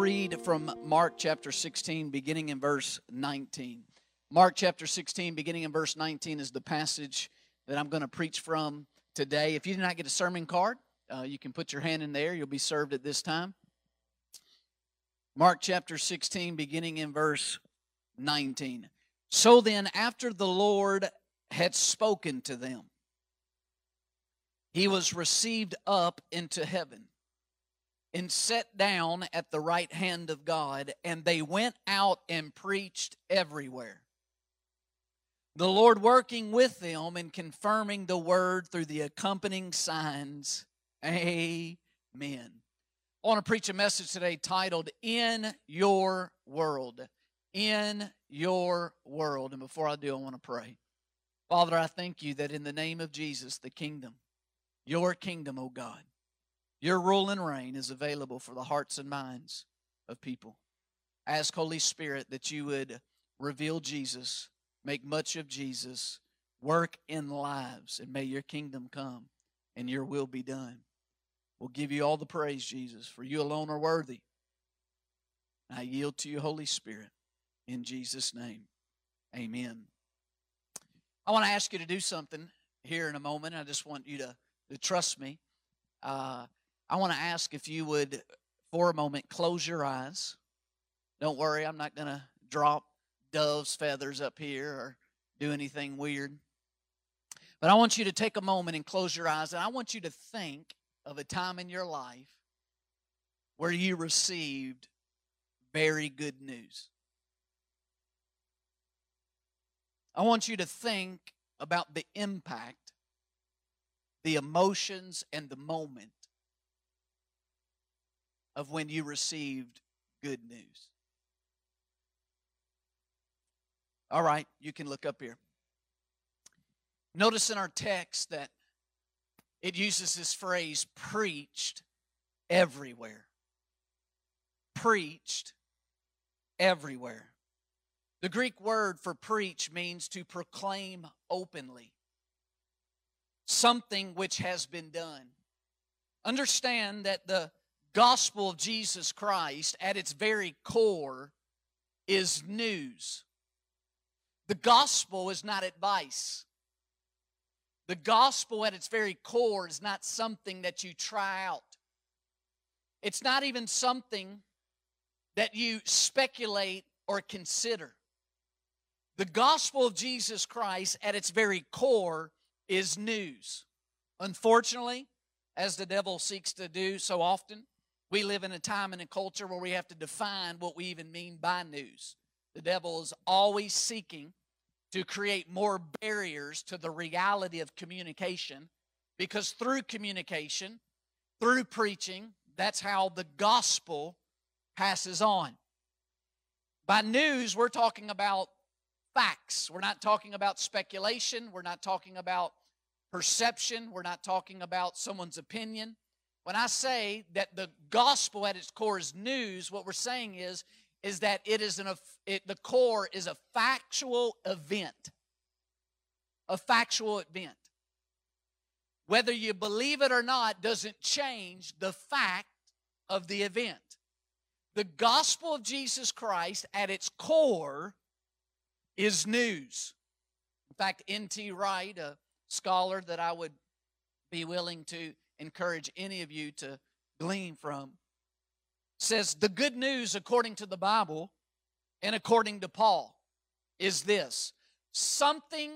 Read from Mark chapter 16, beginning in verse 19. Mark chapter 16, beginning in verse 19, is the passage that I'm going to preach from today. If you did not get a sermon card, uh, you can put your hand in there. You'll be served at this time. Mark chapter 16, beginning in verse 19. So then, after the Lord had spoken to them, he was received up into heaven and sat down at the right hand of God, and they went out and preached everywhere. The Lord working with them and confirming the word through the accompanying signs. Amen. I want to preach a message today titled In Your World. In Your World. And before I do, I want to pray. Father, I thank you that in the name of Jesus, the kingdom, your kingdom, O God, your rule and reign is available for the hearts and minds of people. Ask, Holy Spirit, that you would reveal Jesus, make much of Jesus, work in lives, and may your kingdom come and your will be done. We'll give you all the praise, Jesus, for you alone are worthy. I yield to you, Holy Spirit, in Jesus' name. Amen. I want to ask you to do something here in a moment. I just want you to, to trust me. Uh, I want to ask if you would, for a moment, close your eyes. Don't worry, I'm not going to drop dove's feathers up here or do anything weird. But I want you to take a moment and close your eyes, and I want you to think of a time in your life where you received very good news. I want you to think about the impact, the emotions, and the moment of when you received good news. All right, you can look up here. Notice in our text that it uses this phrase preached everywhere. Preached everywhere. The Greek word for preach means to proclaim openly something which has been done. Understand that the gospel of Jesus Christ at its very core is news. The gospel is not advice. The gospel at its very core is not something that you try out. It's not even something that you speculate or consider. The gospel of Jesus Christ at its very core is news. Unfortunately, as the devil seeks to do so often, we live in a time and a culture where we have to define what we even mean by news. The devil is always seeking to create more barriers to the reality of communication because through communication, through preaching, that's how the gospel passes on. By news, we're talking about facts. We're not talking about speculation. We're not talking about perception. We're not talking about someone's opinion. When I say that the gospel at its core is news, what we're saying is is that it is an it, the core is a factual event. A factual event. Whether you believe it or not doesn't change the fact of the event. The gospel of Jesus Christ at its core is news. In fact, N.T. Wright, a scholar that I would be willing to encourage any of you to glean from says the good news according to the Bible and according to Paul is this something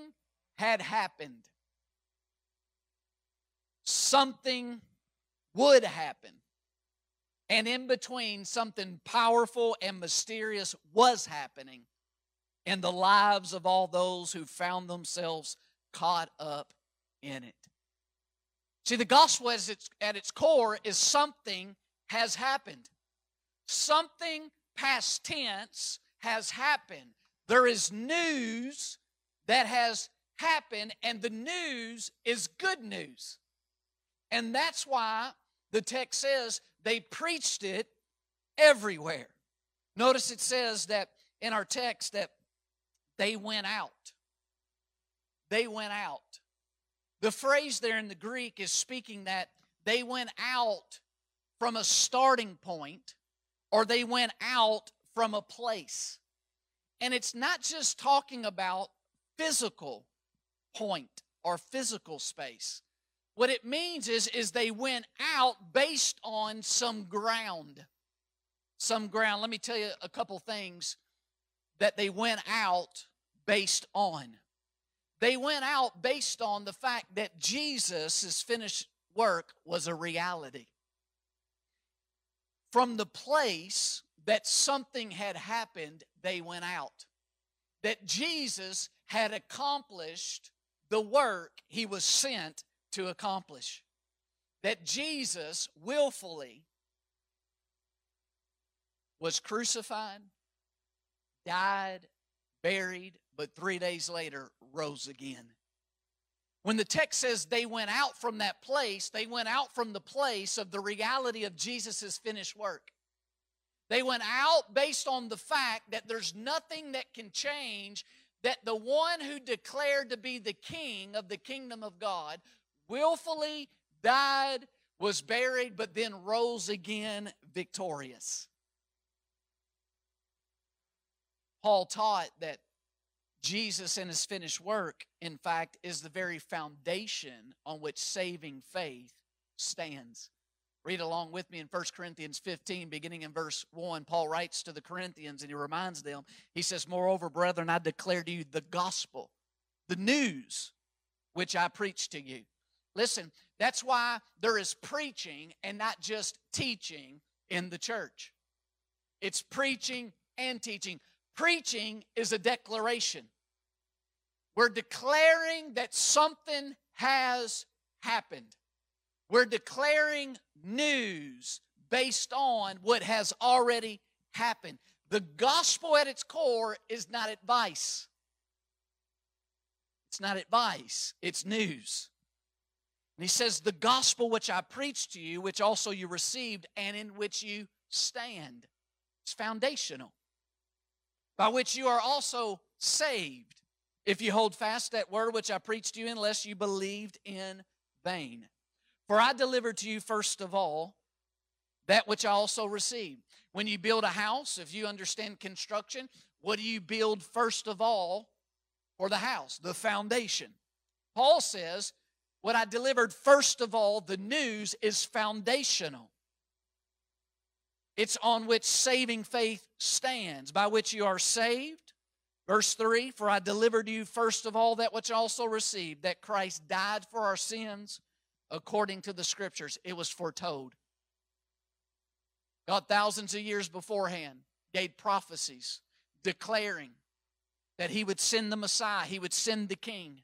had happened, something would happen. And in between, something powerful and mysterious was happening in the lives of all those who found themselves caught up in it. See, the gospel as its, at its core is something has happened. Something past tense has happened. There is news that has happened, and the news is good news. And that's why the text says they preached it everywhere. Notice it says that in our text that they went out. They went out. The phrase there in the Greek is speaking that they went out from a starting point or they went out from a place. And it's not just talking about physical point or physical space. What it means is, is they went out based on some ground. Some ground. Let me tell you a couple things that they went out based on. They went out based on the fact that Jesus' finished work was a reality. From the place that something had happened, they went out. That Jesus had accomplished the work he was sent to accomplish. That Jesus willfully was crucified, died, buried, but three days later rose again. When the text says they went out from that place, they went out from the place of the reality of Jesus' finished work. They went out based on the fact that there's nothing that can change, that the one who declared to be the king of the kingdom of God willfully died, was buried, but then rose again victorious. Paul taught that Jesus and his finished work, in fact, is the very foundation on which saving faith stands. Read along with me in 1 Corinthians 15, beginning in verse 1. Paul writes to the Corinthians and he reminds them, he says, Moreover, brethren, I declare to you the gospel, the news which I preach to you. Listen, that's why there is preaching and not just teaching in the church. It's preaching and teaching. Preaching is a declaration. We're declaring that something has happened. We're declaring news based on what has already happened. The gospel at its core is not advice. It's not advice, it's news. And he says, The gospel which I preached to you, which also you received, and in which you stand. It's foundational. By which you are also saved, if you hold fast that word which I preached to you, unless you believed in vain. For I delivered to you first of all that which I also received. When you build a house, if you understand construction, what do you build first of all for the house? The foundation. Paul says, What I delivered first of all, the news is foundational. It's on which saving faith stands, by which you are saved. Verse 3 For I delivered you first of all that which also received, that Christ died for our sins according to the scriptures. It was foretold. God, thousands of years beforehand, gave prophecies declaring that He would send the Messiah, He would send the King,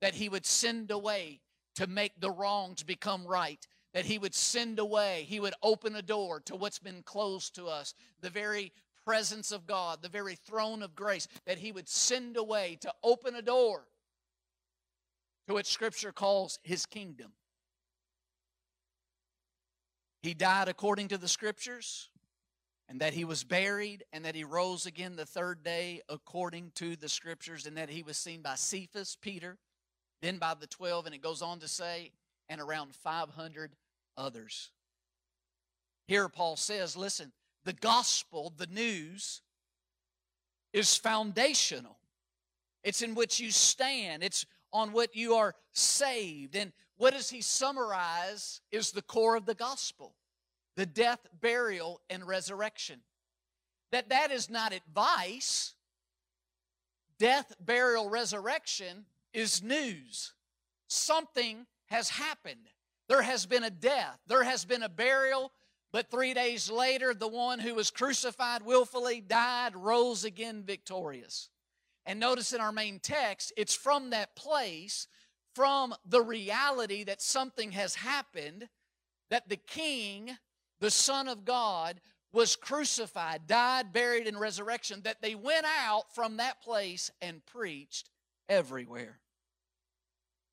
that He would send a way to make the wrongs become right, that He would send a way, He would open a door to what's been closed to us, the very presence of God, the very throne of grace, that He would send away to open a door to what Scripture calls His kingdom. He died according to the scriptures, and that he was buried, and that he rose again the third day according to the scriptures, and that he was seen by Cephas, Peter, then by the 12, and it goes on to say, and around 500 others. Here, Paul says, listen, the gospel, the news, is foundational. It's in which you stand, it's on what you are saved. And what does he summarize is the core of the gospel the death, burial, and resurrection. That that is not advice. Death, burial, resurrection is news. Something has happened. There has been a death, there has been a burial, but three days later, the one who was crucified willfully died, rose again victorious. And notice in our main text, it's from that place from the reality that something has happened, that the King, the Son of God, was crucified, died, buried, and resurrection, that they went out from that place and preached everywhere.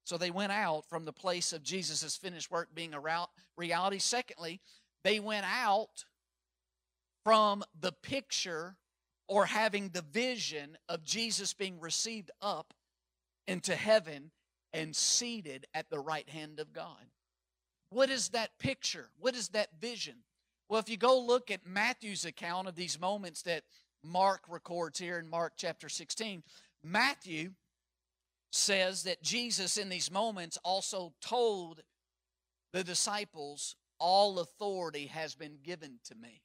So they went out from the place of Jesus' finished work being a reality. Secondly, they went out from the picture or having the vision of Jesus being received up into heaven and seated at the right hand of God. What is that picture? What is that vision? Well, if you go look at Matthew's account of these moments that Mark records here in Mark chapter 16, Matthew says that Jesus in these moments also told the disciples, All authority has been given to me.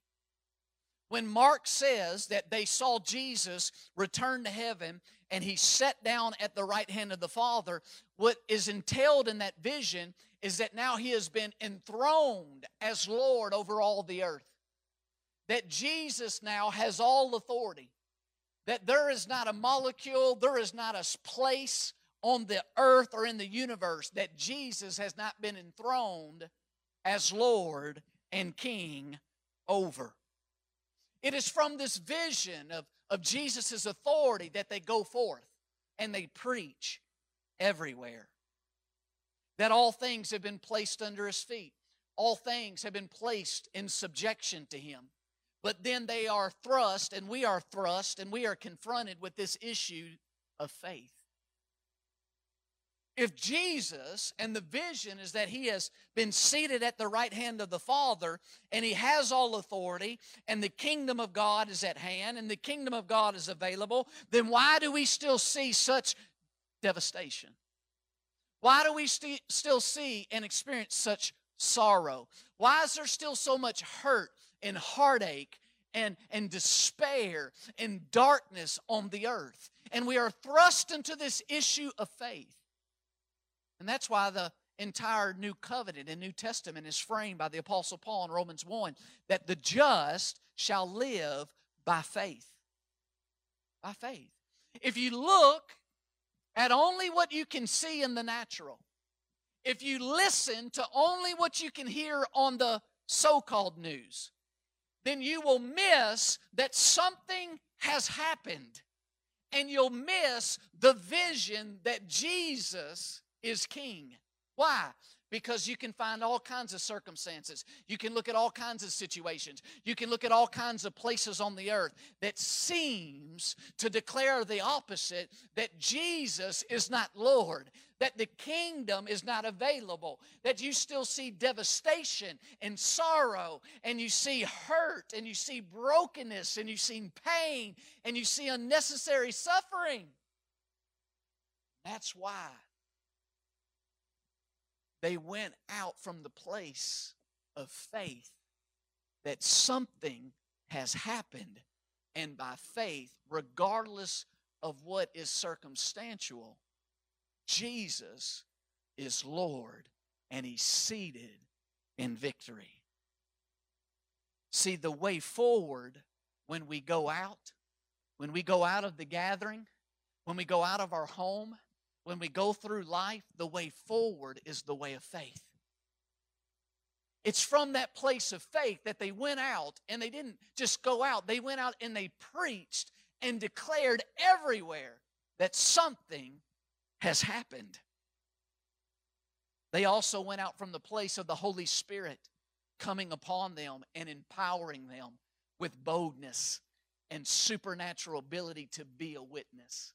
When Mark says that they saw Jesus return to heaven and he sat down at the right hand of the Father, what is entailed in that vision is that now he has been enthroned as Lord over all the earth. That Jesus now has all authority. That there is not a molecule, there is not a place on the earth or in the universe that Jesus has not been enthroned as Lord and King over. It is from this vision of, of Jesus' authority that they go forth and they preach everywhere that all things have been placed under his feet. All things have been placed in subjection to him. But then they are thrust, and we are thrust, and we are confronted with this issue of faith. If Jesus and the vision is that he has been seated at the right hand of the Father and he has all authority and the kingdom of God is at hand and the kingdom of God is available, then why do we still see such devastation? Why do we st- still see and experience such sorrow? Why is there still so much hurt and heartache and, and despair and darkness on the earth? And we are thrust into this issue of faith. And that's why the entire New Covenant and New Testament is framed by the Apostle Paul in Romans 1 that the just shall live by faith. By faith. If you look at only what you can see in the natural, if you listen to only what you can hear on the so called news, then you will miss that something has happened. And you'll miss the vision that Jesus is king. Why? because you can find all kinds of circumstances. You can look at all kinds of situations. You can look at all kinds of places on the earth that seems to declare the opposite that Jesus is not Lord, that the kingdom is not available, that you still see devastation and sorrow, and you see hurt, and you see brokenness, and you see pain, and you see unnecessary suffering. That's why they went out from the place of faith that something has happened. And by faith, regardless of what is circumstantial, Jesus is Lord and He's seated in victory. See, the way forward when we go out, when we go out of the gathering, when we go out of our home, when we go through life, the way forward is the way of faith. It's from that place of faith that they went out and they didn't just go out, they went out and they preached and declared everywhere that something has happened. They also went out from the place of the Holy Spirit coming upon them and empowering them with boldness and supernatural ability to be a witness.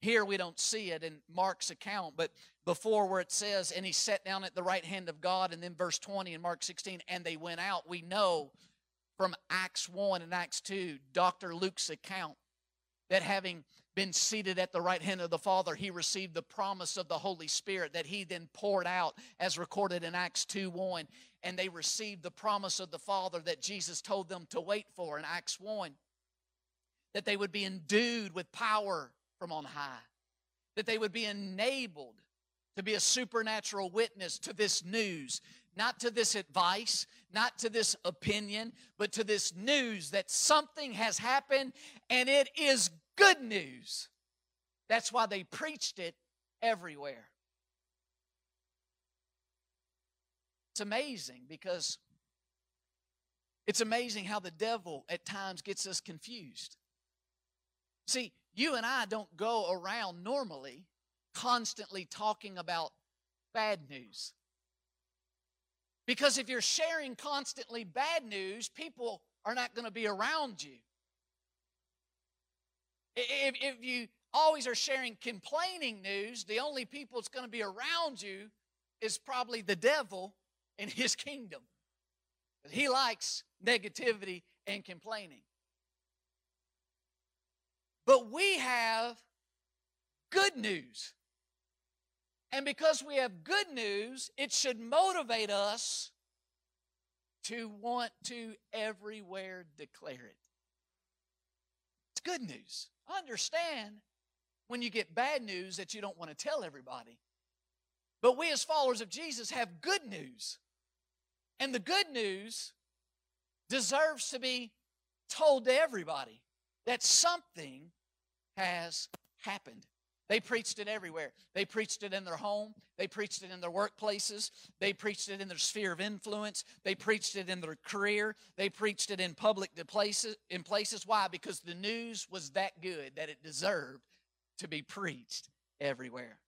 Here we don't see it in Mark's account, but before where it says, and he sat down at the right hand of God, and then verse 20 in Mark 16, and they went out, we know from Acts 1 and Acts 2, Dr. Luke's account, that having been seated at the right hand of the Father, he received the promise of the Holy Spirit that he then poured out, as recorded in Acts 2 1. And they received the promise of the Father that Jesus told them to wait for in Acts 1. That they would be endued with power from on high, that they would be enabled to be a supernatural witness to this news, not to this advice, not to this opinion, but to this news that something has happened and it is good news. That's why they preached it everywhere. It's amazing because It's amazing how the devil at times gets us confused. See, you and I don't go around normally constantly talking about bad news. Because if you're sharing constantly bad news, people are not going to be around you. If, if you always are sharing complaining news, the only people that's going to be around you is probably the devil and his kingdom. He likes negativity and complaining. But we have good news. And because we have good news, it should motivate us to want to everywhere declare it. It's good news. I understand when you get bad news that you don't want to tell everybody. But we, as followers of Jesus, have good news. And the good news deserves to be told to everybody that something has happened. They preached it everywhere. They preached it in their home. They preached it in their workplaces. They preached it in their sphere of influence. They preached it in their career. They preached it in public places. In places. Why? Because the news was that good that it deserved to be preached everywhere.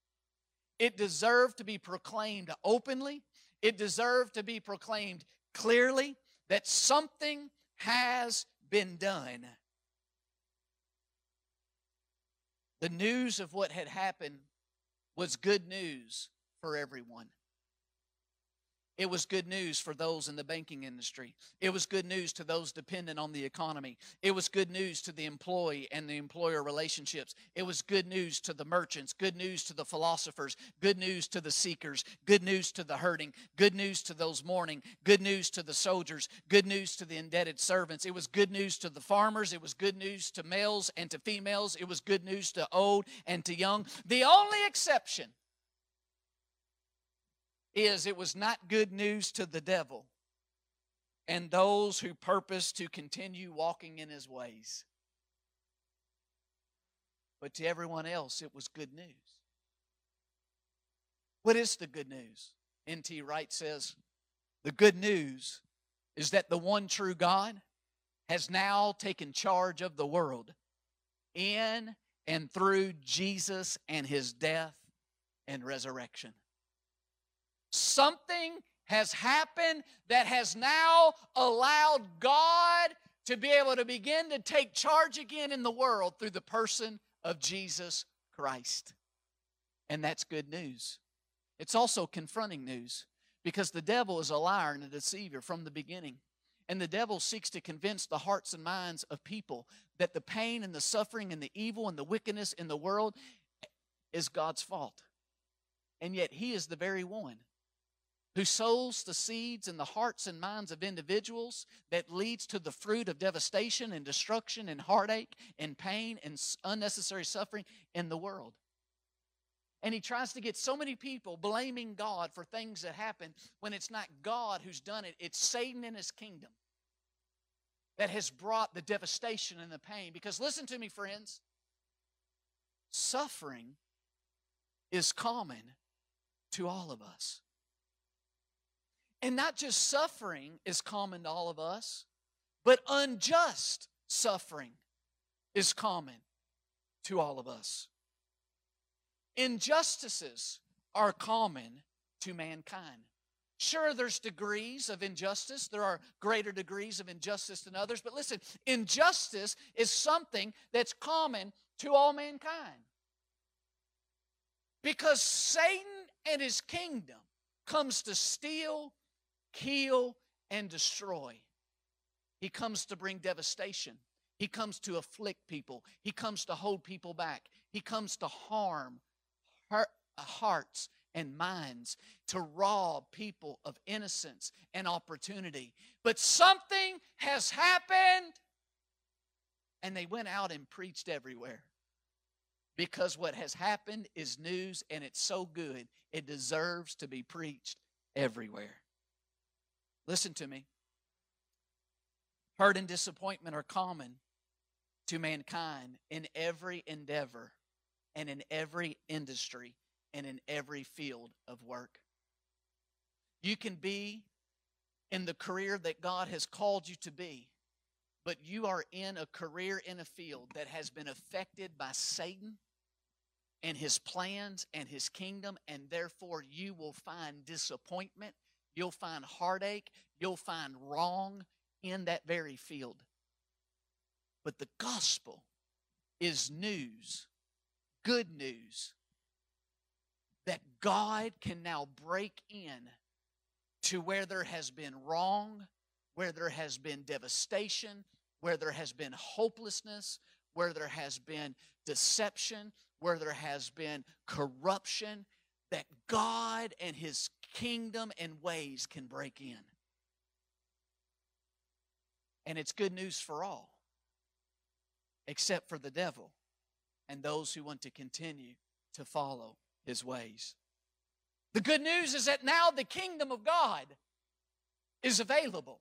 It deserved to be proclaimed openly. It deserved to be proclaimed clearly that something has been done The news of what had happened was good news for everyone. It was good news for those in the banking industry. It was good news to those dependent on the economy. It was good news to the employee and the employer relationships. It was good news to the merchants, good news to the philosophers, good news to the seekers, good news to the hurting, good news to those mourning, good news to the soldiers, good news to the indebted servants. It was good news to the farmers. It was good news to males and to females. It was good news to old and to young. The only exception is it was not good news to the devil and those who purpose to continue walking in his ways. But to everyone else, it was good news. What is the good news? N.T. Wright says the good news is that the one true God has now taken charge of the world in and through Jesus and his death and resurrection. Something has happened that has now allowed God to be able to begin to take charge again in the world through the person of Jesus Christ. And that's good news. It's also confronting news because the devil is a liar and a deceiver from the beginning. And the devil seeks to convince the hearts and minds of people that the pain and the suffering and the evil and the wickedness in the world is God's fault. And yet, he is the very one who sows the seeds in the hearts and minds of individuals that leads to the fruit of devastation and destruction and heartache and pain and unnecessary suffering in the world. And he tries to get so many people blaming God for things that happen when it's not God who's done it, it's Satan and his kingdom that has brought the devastation and the pain. Because listen to me, friends, suffering is common to all of us. And not just suffering is common to all of us, but unjust suffering is common to all of us. Injustices are common to mankind. Sure, there's degrees of injustice. There are greater degrees of injustice than others. But listen, injustice is something that's common to all mankind. Because Satan and his kingdom comes to steal, kill, and destroy. He comes to bring devastation. He comes to afflict people. He comes to hold people back. He comes to harm hearts and minds, to rob people of innocence and opportunity. But something has happened, and they went out and preached everywhere. Because what has happened is news, and it's so good, it deserves to be preached everywhere. Listen to me. Hurt and disappointment are common to mankind in every endeavor and in every industry and in every field of work. You can be in the career that God has called you to be, but you are in a career in a field that has been affected by Satan and his plans and his kingdom, and therefore you will find disappointment, you'll find heartache, you'll find wrong in that very field. But the gospel is news, good news, that God can now break in to where there has been wrong, where there has been devastation, where there has been hopelessness, where there has been deception, where there has been corruption, that God and His kingdom and ways can break in. And it's good news for all, except for the devil and those who want to continue to follow his ways. The good news is that now the kingdom of God is available.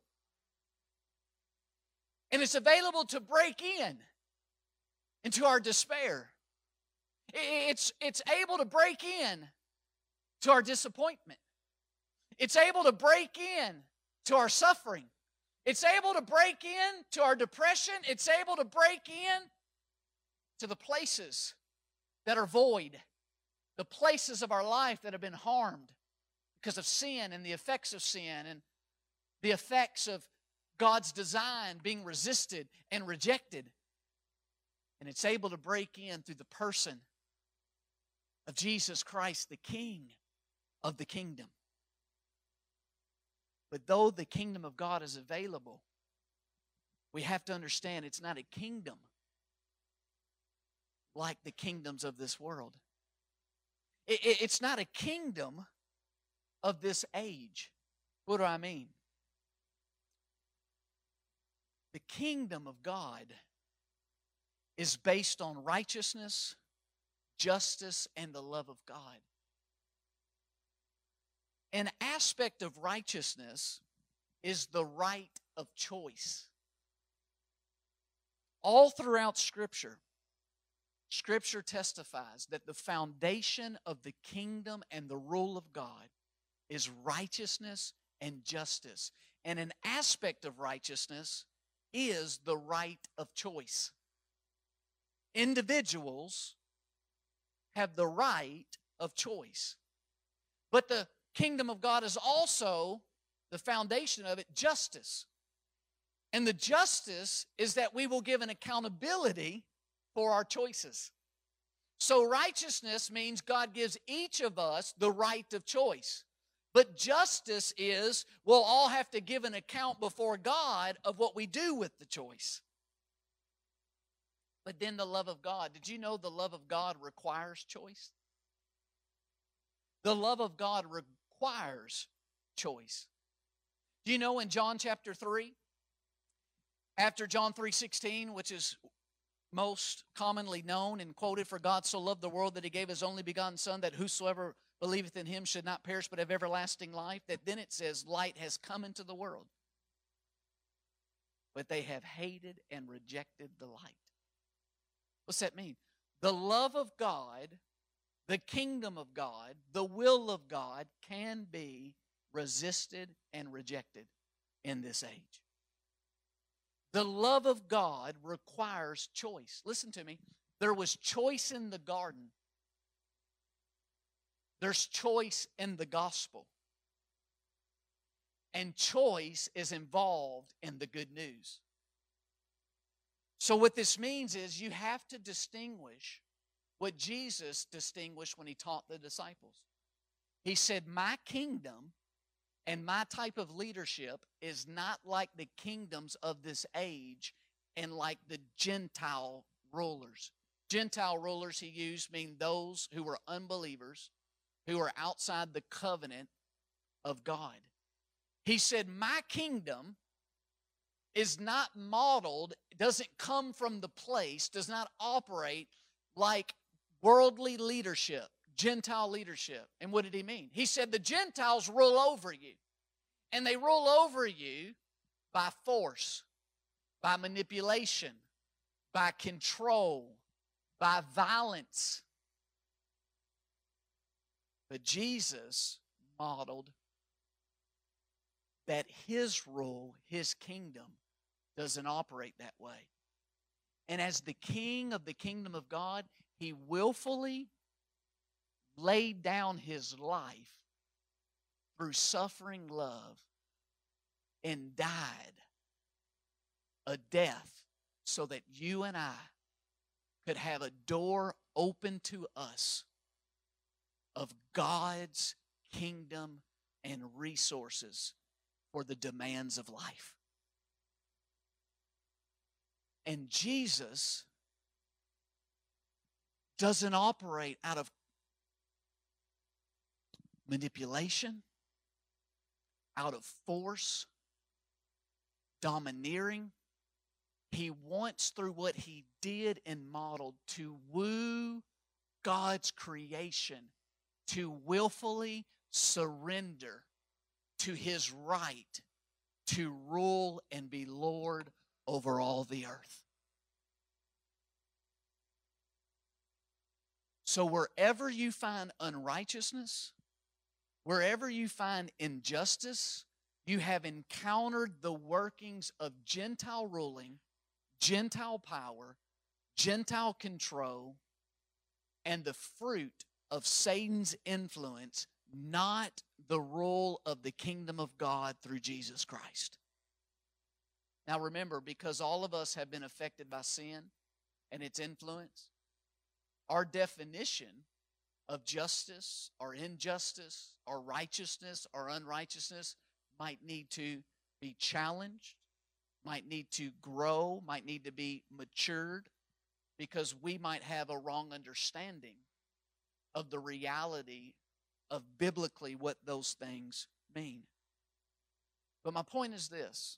And it's available to break in into our despair. It's, it's able to break in to our disappointment. It's able to break in to our suffering. It's able to break in to our depression. It's able to break in to the places that are void, the places of our life that have been harmed because of sin and the effects of sin and the effects of God's design being resisted and rejected. And it's able to break in through the person of Jesus Christ, the King of the kingdom. But though the kingdom of God is available, we have to understand it's not a kingdom like the kingdoms of this world. It's not a kingdom of this age. What do I mean? The kingdom of God is based on righteousness, justice, and the love of God. An aspect of righteousness is the right of choice. All throughout Scripture, Scripture testifies that the foundation of the kingdom and the rule of God is righteousness and justice. And an aspect of righteousness is the right of choice. Individuals have the right of choice. But the kingdom of God is also the foundation of it justice. And the justice is that we will give an accountability for our choices. So, righteousness means God gives each of us the right of choice. But justice is we'll all have to give an account before God of what we do with the choice. But then the love of God. Did you know the love of God requires choice? The love of God requires choice. Do you know in John chapter 3, after John 3:16, which is most commonly known and quoted for God so loved the world that he gave his only begotten son that whosoever believeth in him should not perish but have everlasting life that then it says light has come into the world. But they have hated and rejected the light. What's that mean? The love of God the kingdom of God the will of God can be resisted and rejected in this age the love of God requires choice. Listen to me. There was choice in the garden, there's choice in the gospel. And choice is involved in the good news. So, what this means is you have to distinguish what Jesus distinguished when he taught the disciples. He said, My kingdom and my type of leadership is not like the kingdoms of this age and like the Gentile rulers. Gentile rulers, he used, mean those who were unbelievers, who are outside the covenant of God. He said, My kingdom is not modeled, doesn't come from the place, does not operate like worldly leadership. Gentile leadership. And what did he mean? He said the Gentiles rule over you. And they rule over you by force, by manipulation, by control, by violence. But Jesus modeled that his rule, his kingdom, doesn't operate that way. And as the king of the kingdom of God, he willfully laid down his life through suffering love and died a death so that you and I could have a door open to us of God's kingdom and resources for the demands of life. And Jesus doesn't operate out of manipulation, out of force, domineering. He wants, through what he did and modeled, to woo God's creation to willfully surrender to his right to rule and be Lord over all the earth. So, wherever you find unrighteousness, wherever you find injustice, you have encountered the workings of Gentile ruling, Gentile power, Gentile control, and the fruit of Satan's influence, not the rule of the kingdom of God through Jesus Christ. Now remember, because all of us have been affected by sin and its influence, our definition of justice or injustice or righteousness or unrighteousness might need to be challenged, might need to grow, might need to be matured, because we might have a wrong understanding of the reality of biblically what those things mean. But my point is this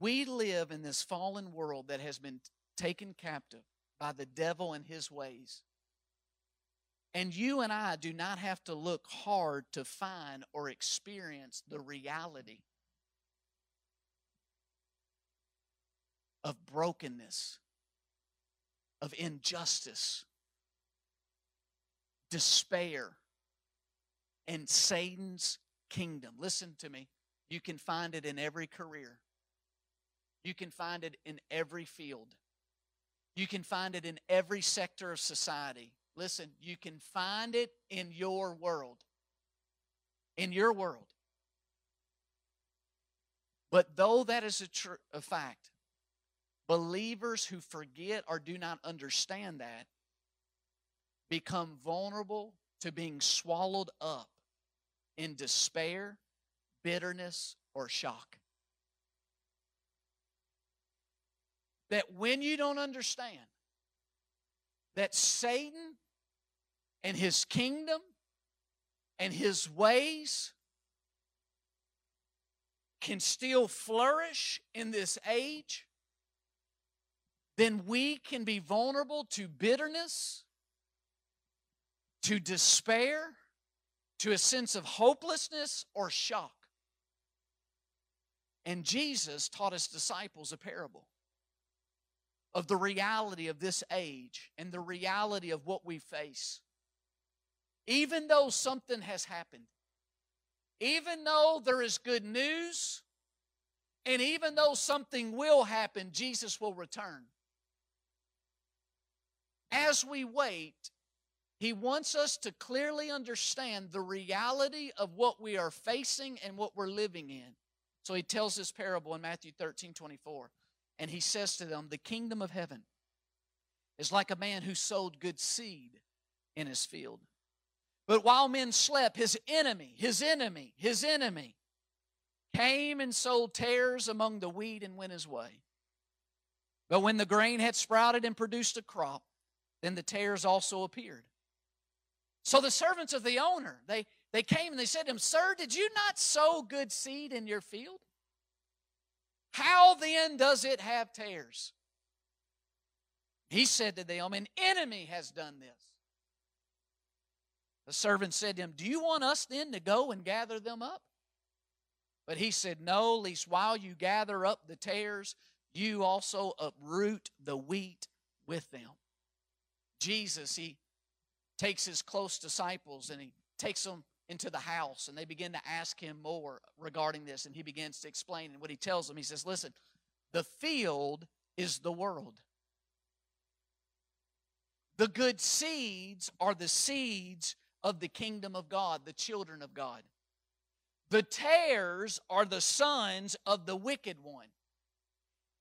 we live in this fallen world that has been taken captive by the devil and his ways. And you and I do not have to look hard to find or experience the reality of brokenness, of injustice, despair, and Satan's kingdom. Listen to me. You can find it in every career. You can find it in every field. You can find it in every sector of society. Listen, you can find it in your world. In your world. But though that is a, tr- a fact, believers who forget or do not understand that become vulnerable to being swallowed up in despair, bitterness, or shock. That when you don't understand that Satan and his kingdom and his ways can still flourish in this age, then we can be vulnerable to bitterness to despair, to a sense of hopelessness or shock. And Jesus taught his disciples a parable of the reality of this age and the reality of what we face. Even though something has happened, even though there is good news, and even though something will happen, Jesus will return. As we wait, he wants us to clearly understand the reality of what we are facing and what we're living in. So he tells this parable in Matthew 13 24. And he says to them, The kingdom of heaven is like a man who sowed good seed in his field. But while men slept, his enemy, his enemy, his enemy came and sowed tares among the wheat and went his way. But when the grain had sprouted and produced a crop, then the tares also appeared. So the servants of the owner, they, they came and they said to him, Sir, did you not sow good seed in your field? How then does it have tares? He said to them, An enemy has done this. The servant said to him, Do you want us then to go and gather them up? But he said, No, least while you gather up the tares, you also uproot the wheat with them. Jesus, he takes his close disciples and he takes them into the house and they begin to ask him more regarding this. And he begins to explain. And what he tells them, he says, Listen, the field is the world. The good seeds are the seeds of the kingdom of God, the children of God. The tares are the sons of the wicked one.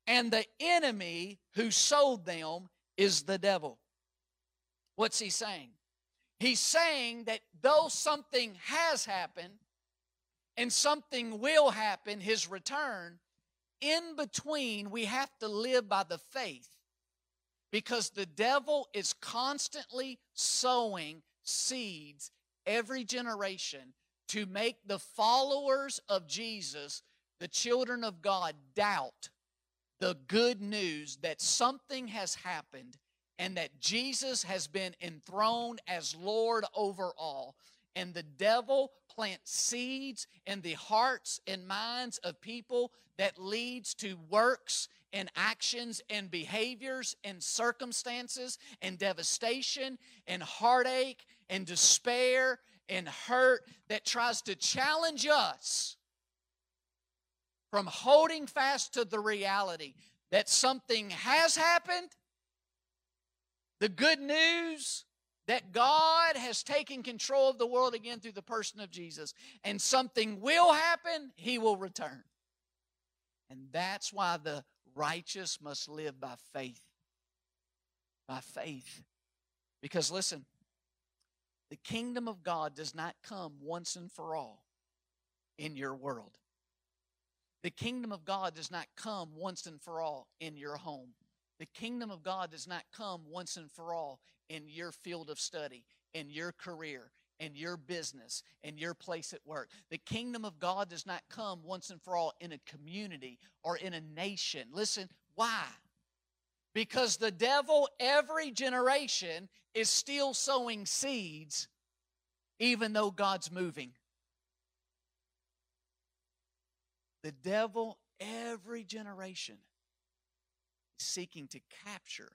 And the enemy who sowed them is the devil. What's he saying? He's saying that though something has happened and something will happen, his return, in between, we have to live by the faith. Because the devil is constantly sowing seeds every generation to make the followers of Jesus, the children of God, doubt the good news that something has happened and that Jesus has been enthroned as Lord over all. And the devil plants seeds in the hearts and minds of people that leads to works and actions and behaviors and circumstances and devastation and heartache and despair and hurt that tries to challenge us from holding fast to the reality that something has happened, the good news that God has taken control of the world again through the person of Jesus, and something will happen, He will return. And that's why the righteous must live by faith. By faith. Because listen, the kingdom of God does not come once and for all in your world. The kingdom of God does not come once and for all in your home. The kingdom of God does not come once and for all in your field of study, in your career, in your business, in your place at work. The kingdom of God does not come once and for all in a community or in a nation. Listen, why? Because the devil, every generation, is still sowing seeds, even though God's moving. The devil, every generation, seeking to capture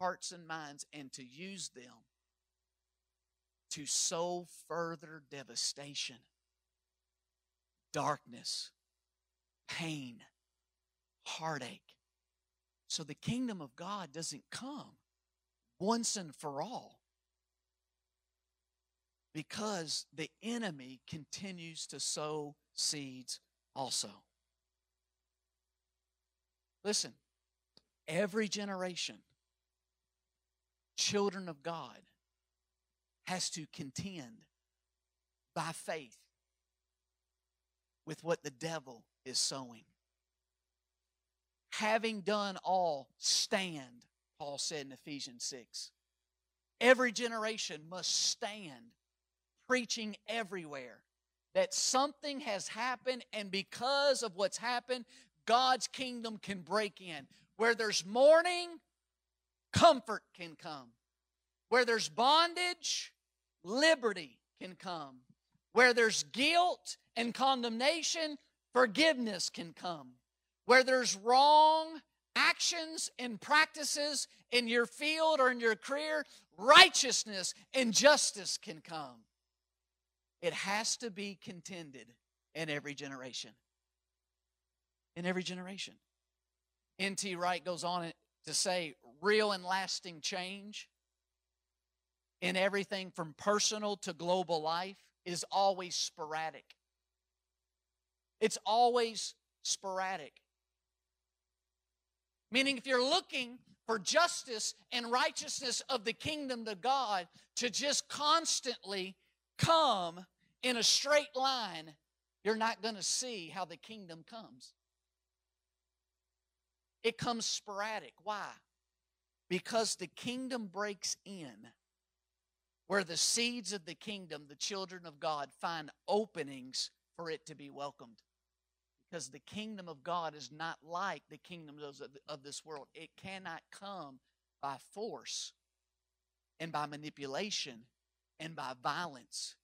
hearts and minds and to use them to sow further devastation, darkness, pain, heartache. So the kingdom of God doesn't come once and for all because the enemy continues to sow seeds also. Listen, every generation, children of God, has to contend by faith with what the devil is sowing. Having done all, stand, Paul said in Ephesians 6. Every generation must stand, preaching everywhere that something has happened, and because of what's happened, God's kingdom can break in. Where there's mourning, comfort can come. Where there's bondage, liberty can come. Where there's guilt and condemnation, forgiveness can come. Where there's wrong actions and practices in your field or in your career, righteousness and justice can come. It has to be contended in every generation. In every generation. N.T. Wright goes on to say real and lasting change in everything from personal to global life is always sporadic. It's always sporadic. Meaning, if you're looking for justice and righteousness of the kingdom of God to just constantly come in a straight line, you're not going to see how the kingdom comes. It comes sporadic. Why? Because the kingdom breaks in where the seeds of the kingdom, the children of God, find openings for it to be welcomed. Because the kingdom of God is not like the kingdoms of this world. It cannot come by force and by manipulation and by violence.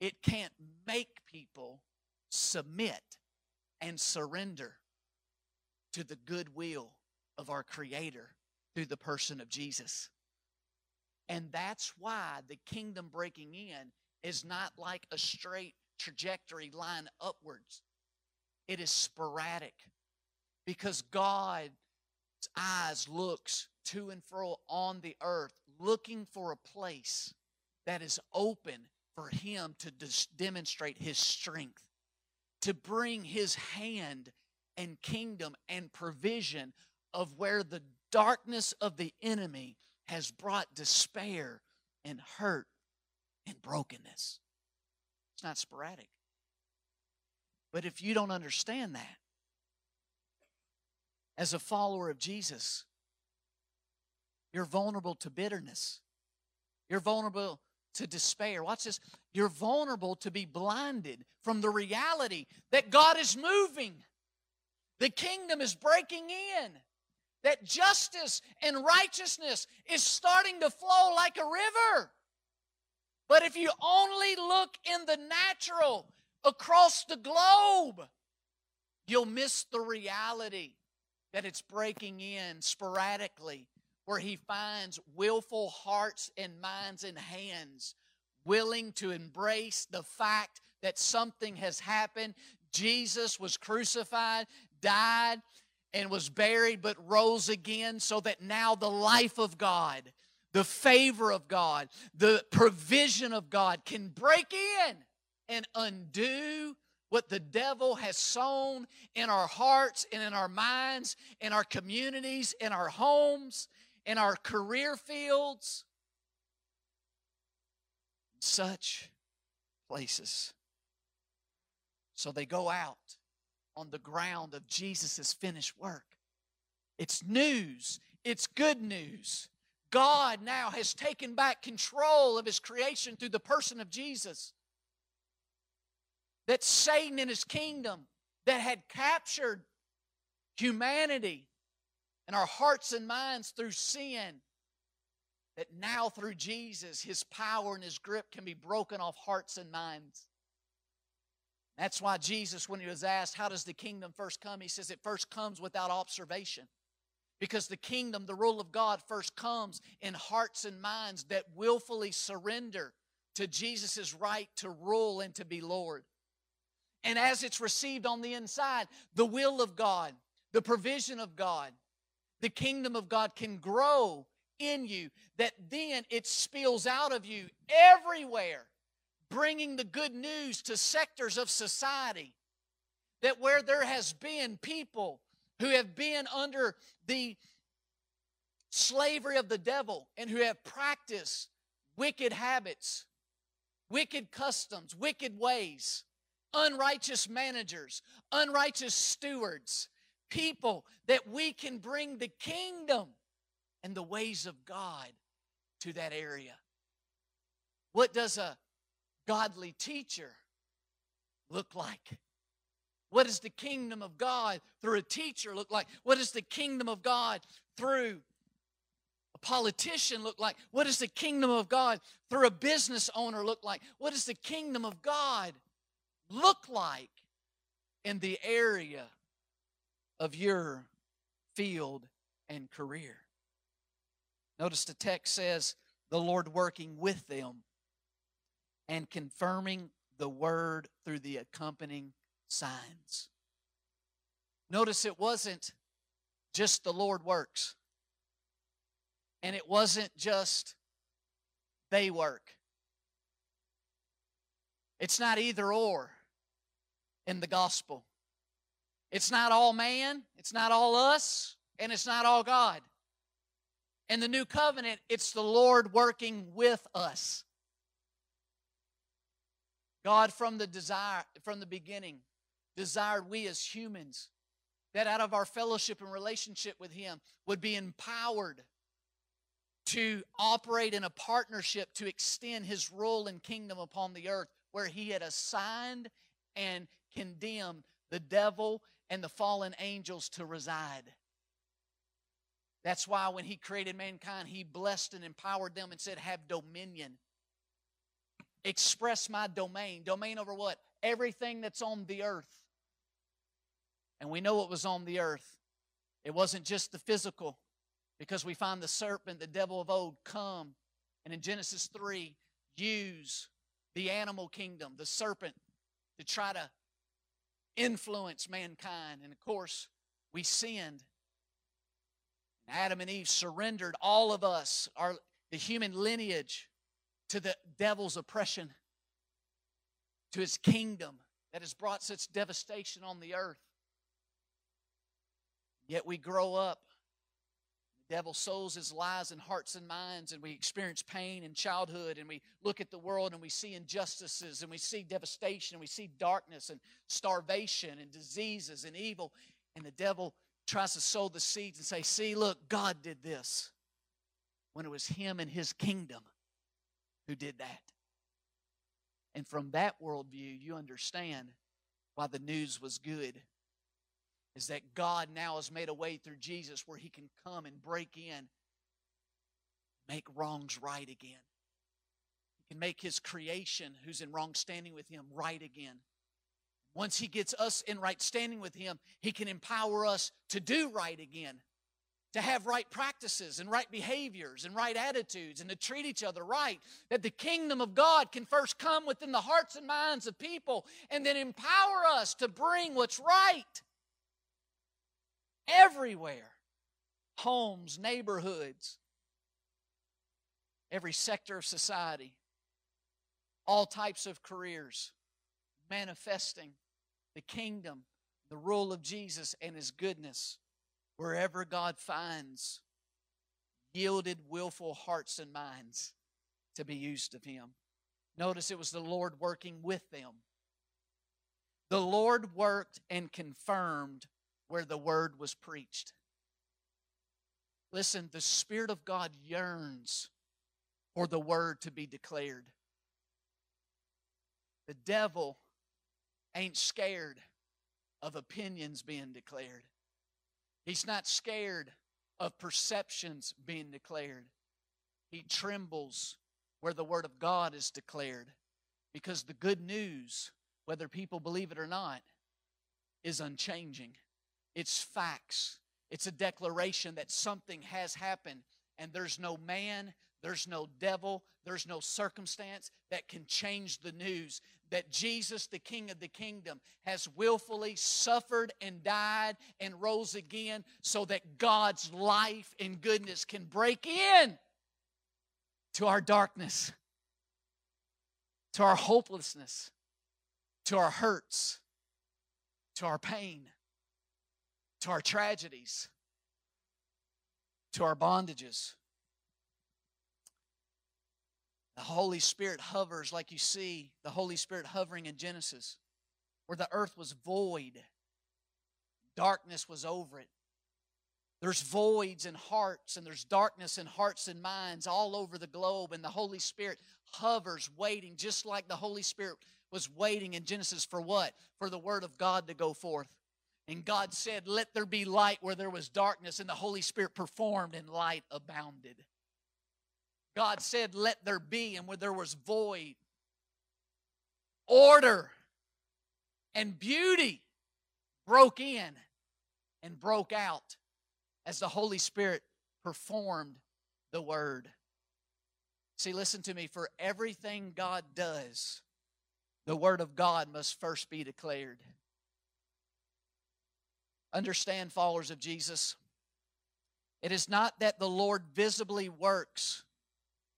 It can't make people submit and surrender to the goodwill of our Creator through the person of Jesus. And that's why the kingdom breaking in is not like a straight trajectory line upwards, it is sporadic because God's eyes looks to and fro on the earth looking for a place that is open for him to dis- demonstrate his strength to bring his hand and kingdom and provision of where the darkness of the enemy has brought despair and hurt and brokenness. It's not sporadic. But if you don't understand that, as a follower of Jesus, you're vulnerable to bitterness. You're vulnerable to despair. Watch this. You're vulnerable to be blinded from the reality that God is moving. The kingdom is breaking in. That justice and righteousness is starting to flow like a river. But if you only look in the natural across the globe, you'll miss the reality that it's breaking in sporadically where he finds willful hearts and minds and hands willing to embrace the fact that something has happened. Jesus was crucified, died, and was buried, but rose again, so that now the life of God, the favor of God, the provision of God can break in and undo what the devil has sown in our hearts and in our minds, in our communities, in our homes, in our career fields, such places. So they go out on the ground of Jesus' finished work. It's news, it's good news. God now has taken back control of his creation through the person of Jesus. That Satan and his kingdom that had captured humanity and our hearts and minds through sin, that now through Jesus, his power and his grip can be broken off hearts and minds. That's why Jesus, when he was asked, How does the kingdom first come? He says, It first comes without observation. Because the kingdom, the rule of God, first comes in hearts and minds that willfully surrender to Jesus' right to rule and to be Lord. And as it's received on the inside, the will of God, the provision of God, the kingdom of God can grow in you, that then it spills out of you everywhere, bringing the good news to sectors of society. That where there has been people who have been under the slavery of the devil and who have practiced wicked habits, wicked customs, wicked ways, unrighteous managers, unrighteous stewards, people that we can bring the kingdom and the ways of God to that area. What does a godly teacher look like? What does the kingdom of God through a teacher look like? What does the kingdom of God through a politician look like? What does the kingdom of God through a business owner look like? What does the kingdom of God look like in the area of your field and career. Notice the text says, the Lord working with them and confirming the word through the accompanying signs. Notice it wasn't just the Lord works, and it wasn't just they work. It's not either or in the gospel. It's not all man, it's not all us, and it's not all God. In the new covenant, it's the Lord working with us. God from the desire from the beginning desired we as humans that out of our fellowship and relationship with him would be empowered to operate in a partnership to extend his rule and kingdom upon the earth where he had assigned and condemned the devil and the fallen angels to reside. That's why when he created mankind, he blessed and empowered them and said, Have dominion. Express my domain. Domain over what? Everything that's on the earth. And we know what was on the earth. It wasn't just the physical, because we find the serpent, the devil of old, come and in Genesis 3 use the animal kingdom, the serpent, to try to influence mankind. And of course, we sinned. Adam and Eve surrendered all of us, our the human lineage, to the devil's oppression, to his kingdom that has brought such devastation on the earth. Yet we grow up. The devil sows his lies in hearts and minds, and we experience pain in childhood, and we look at the world and we see injustices, and we see devastation, and we see darkness and starvation and diseases and evil. And the devil tries to sow the seeds and say, See, look, God did this. When it was him and his kingdom who did that. And from that worldview, you understand why the news was good. Is that God now has made a way through Jesus where he can come and break in, make wrongs right again. He can make his creation, who's in wrong standing with him, right again. Once he gets us in right standing with him, he can empower us to do right again to have right practices and right behaviors and right attitudes and to treat each other right. That the kingdom of God can first come within the hearts and minds of people and then empower us to bring what's right everywhere homes, neighborhoods, every sector of society, all types of careers, manifesting the kingdom, the rule of Jesus and his goodness wherever God finds yielded, willful hearts and minds to be used of Him. Notice it was the Lord working with them. The Lord worked and confirmed where the word was preached. Listen, the Spirit of God yearns for the word to be declared. The devil ain't scared of opinions being declared. He's not scared of perceptions being declared. He trembles where the Word of God is declared because the good news, whether people believe it or not, is unchanging. It's facts, it's a declaration that something has happened, and there's no man, there's no devil, there's no circumstance that can change the news that Jesus, the King of the kingdom, has willfully suffered and died and rose again so that God's life and goodness can break in to our darkness, to our hopelessness, to our hurts, to our pain, to our tragedies, to our bondages. The Holy Spirit hovers like you see the Holy Spirit hovering in Genesis, where the earth was void, darkness was over it. There's voids in hearts, and there's darkness in hearts and minds all over the globe, and the Holy Spirit hovers, waiting, just like the Holy Spirit was waiting in Genesis for what? For the Word of God to go forth. And God said, Let there be light where there was darkness, and the Holy Spirit performed, and light abounded. God said, Let there be, and where there was void, order and beauty broke in and broke out as the Holy Spirit performed the word. See, listen to me. For everything God does, the word of God must first be declared. Understand, followers of Jesus, it is not that the Lord visibly works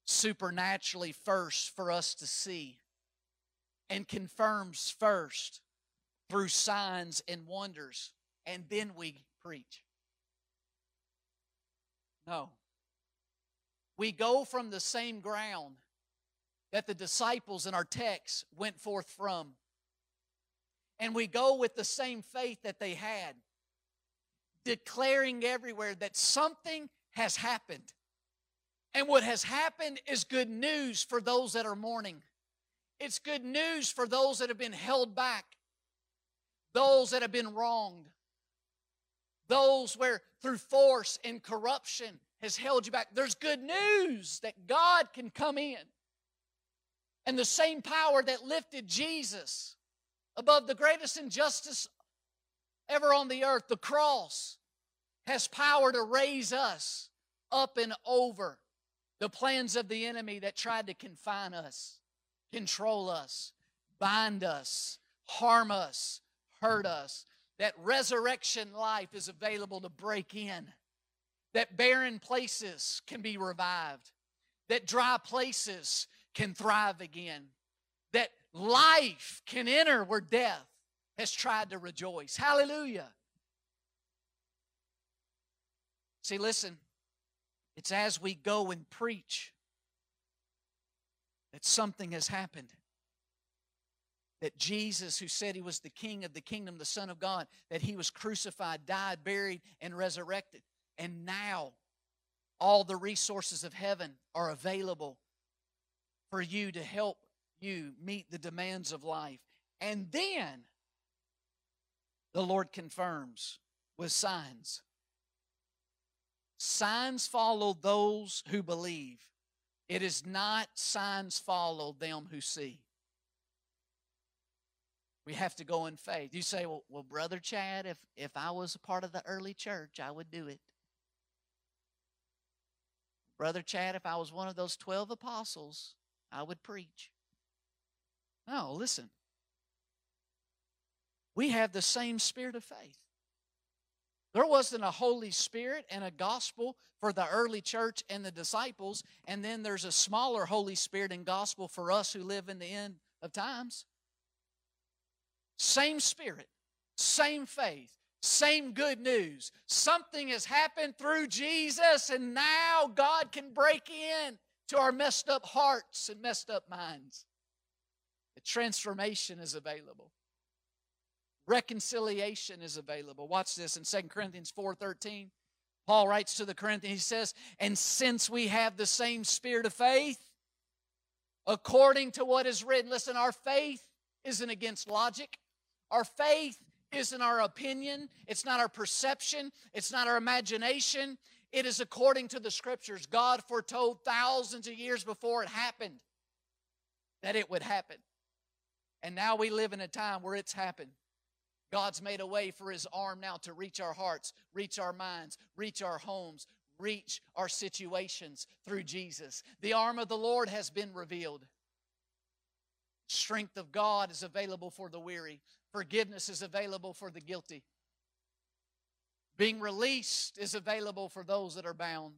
supernaturally first for us to see and confirms first through signs and wonders, and then we preach. No. We go from the same ground that the disciples in our text went forth from. And we go with the same faith that they had, declaring everywhere that something has happened. And what has happened is good news for those that are mourning. It's good news for those that have been held back, those that have been wronged, those where through force and corruption has held you back. There's good news that God can come in. And the same power that lifted Jesus above the greatest injustice ever on the earth, the cross, has power to raise us up and over the plans of the enemy that tried to confine us, control us, bind us, harm us, hurt us. That resurrection life is available to break in. That barren places can be revived. That dry places can thrive again. That life can enter where death has tried to rejoice. Hallelujah. See, listen, it's as we go and preach that something has happened. That Jesus, who said he was the king of the kingdom, the Son of God, that he was crucified, died, buried, and resurrected. And now all the resources of heaven are available for you to help you meet the demands of life. And then the Lord confirms with signs. Signs follow those who believe. It is not signs follow them who see. We have to go in faith. You say, well, well, Brother Chad, if, if I was a part of the early church, I would do it. Brother Chad, if I was one of those 12 apostles, I would preach. No, listen. We have the same spirit of faith. There wasn't a Holy Spirit and a gospel for the early church and the disciples, and then there's a smaller Holy Spirit and gospel for us who live in the end of times. Same spirit, same faith, same good news. Something has happened through Jesus, and now God can break in to our messed up hearts and messed up minds. The transformation is available. Reconciliation is available. Watch this in 2 Corinthians 4:13. Paul writes to the Corinthians, he says, And since we have the same spirit of faith, according to what is written, listen, our faith isn't against logic. Our faith isn't our opinion. It's not our perception. It's not our imagination. It is according to the scriptures. God foretold thousands of years before it happened that it would happen. And now we live in a time where it's happened. God's made a way for His arm now to reach our hearts, reach our minds, reach our homes, reach our situations through Jesus. The arm of the Lord has been revealed. Strength of God is available for the weary, forgiveness is available for the guilty. Being released is available for those that are bound.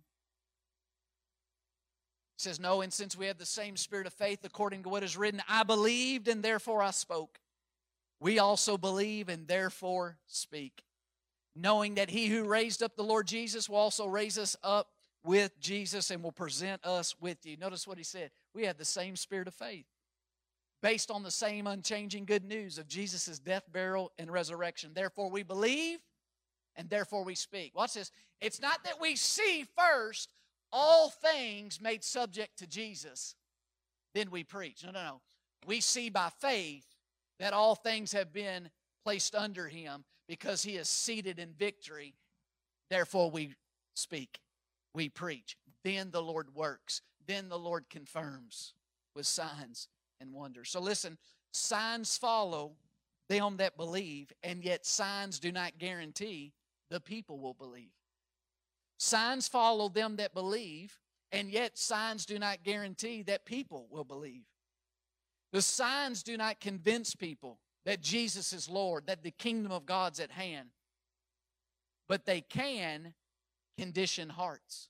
He says, No, and since we have the same spirit of faith, according to what is written, I believed and therefore I spoke. We also believe and therefore speak, knowing that he who raised up the Lord Jesus will also raise us up with Jesus and will present us with you. Notice what he said. We have the same spirit of faith based on the same unchanging good news of Jesus' death, burial, and resurrection. Therefore, we believe and therefore we speak. Watch this. It's not that we see first all things made subject to Jesus, then we preach. No, no, no. We see by faith that all things have been placed under him because he is seated in victory. Therefore, we speak, we preach. Then the Lord works. Then the Lord confirms with signs and wonders. So listen, signs follow them that believe, and yet signs do not guarantee the people will believe. Signs follow them that believe, and yet signs do not guarantee that people will believe. The signs do not convince people that Jesus is Lord, that the kingdom of God's at hand, but they can condition hearts.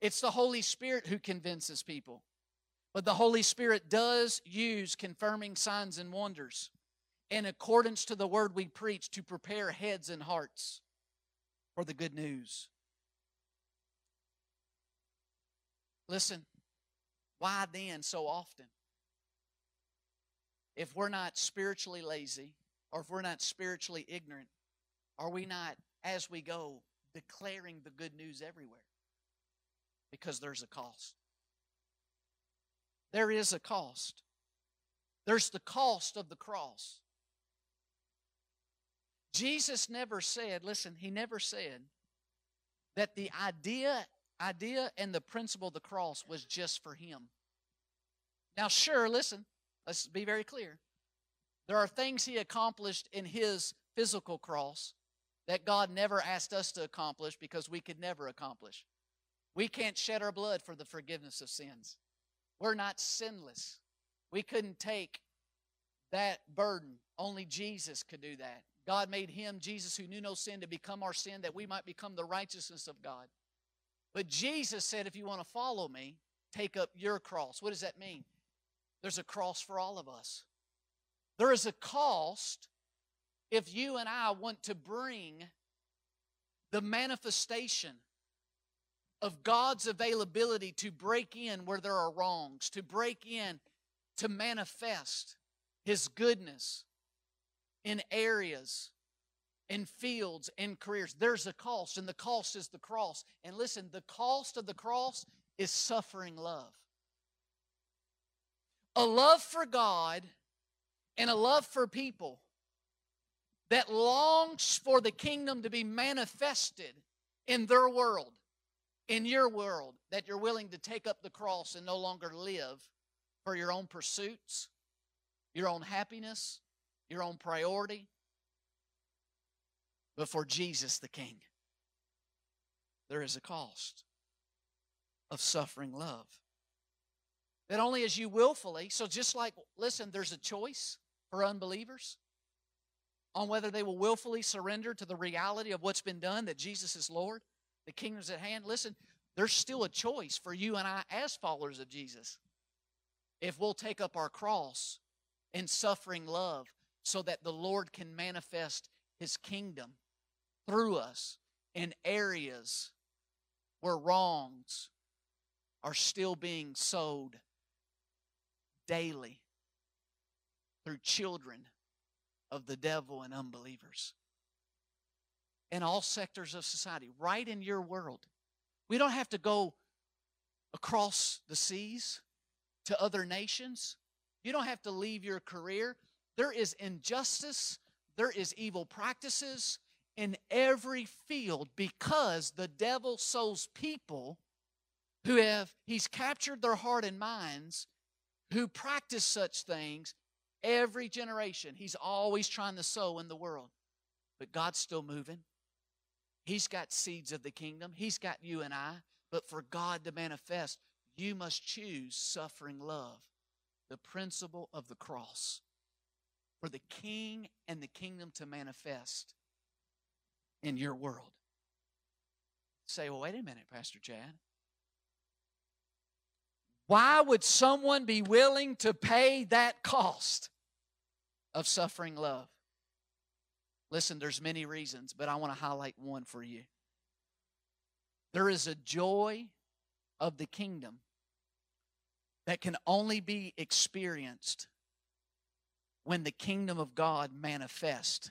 It's the Holy Spirit who convinces people. But the Holy Spirit does use confirming signs and wonders in accordance to the word we preach to prepare heads and hearts for the good news. Listen, why then so often? If we're not spiritually lazy or if we're not spiritually ignorant, are we not, as we go, declaring the good news everywhere? Because there's a cost. There is a cost. There's the cost of the cross. Jesus never said, listen, he never said that the idea idea and the principle of the cross was just for him. Now sure, listen, Let's be very clear. There are things he accomplished in his physical cross that God never asked us to accomplish because we could never accomplish. We can't shed our blood for the forgiveness of sins. We're not sinless. We couldn't take that burden. Only Jesus could do that. God made him, Jesus, who knew no sin, to become our sin that we might become the righteousness of God. But Jesus said, if you want to follow me, take up your cross. What does that mean? There's a cross for all of us. There is a cost if you and I want to bring the manifestation of God's availability to break in where there are wrongs, to break in, to manifest His goodness in areas, in fields, in careers. There's a cost, and the cost is the cross. And listen, the cost of the cross is suffering love. A love for God and a love for people that longs for the kingdom to be manifested in their world, in your world, that you're willing to take up the cross and no longer live for your own pursuits, your own happiness, your own priority, but for Jesus the King. There is a cost of suffering love. That only as you willfully, so just like, listen, there's a choice for unbelievers on whether they will willfully surrender to the reality of what's been done, that Jesus is Lord, the kingdom's at hand. Listen, there's still a choice for you and I as followers of Jesus. If we'll take up our cross in suffering love so that the Lord can manifest his kingdom through us in areas where wrongs are still being sowed daily through children of the devil and unbelievers in all sectors of society, right in your world. We don't have to go across the seas to other nations. You don't have to leave your career. There is injustice, there is evil practices in every field because the devil sows people who have, he's captured their heart and minds, who practice such things Every generation, He's always trying to sow in the world. But God's still moving. He's got seeds of the kingdom, He's got you and I. But for God to manifest, you must choose suffering love, the principle of the cross. For the king and the kingdom to manifest in your world. Say, well, wait a minute, Pastor Chad. Why would someone be willing to pay that cost of suffering love? Listen, there's many reasons, but I want to highlight one for you. There is a joy of the kingdom that can only be experienced when the kingdom of God manifests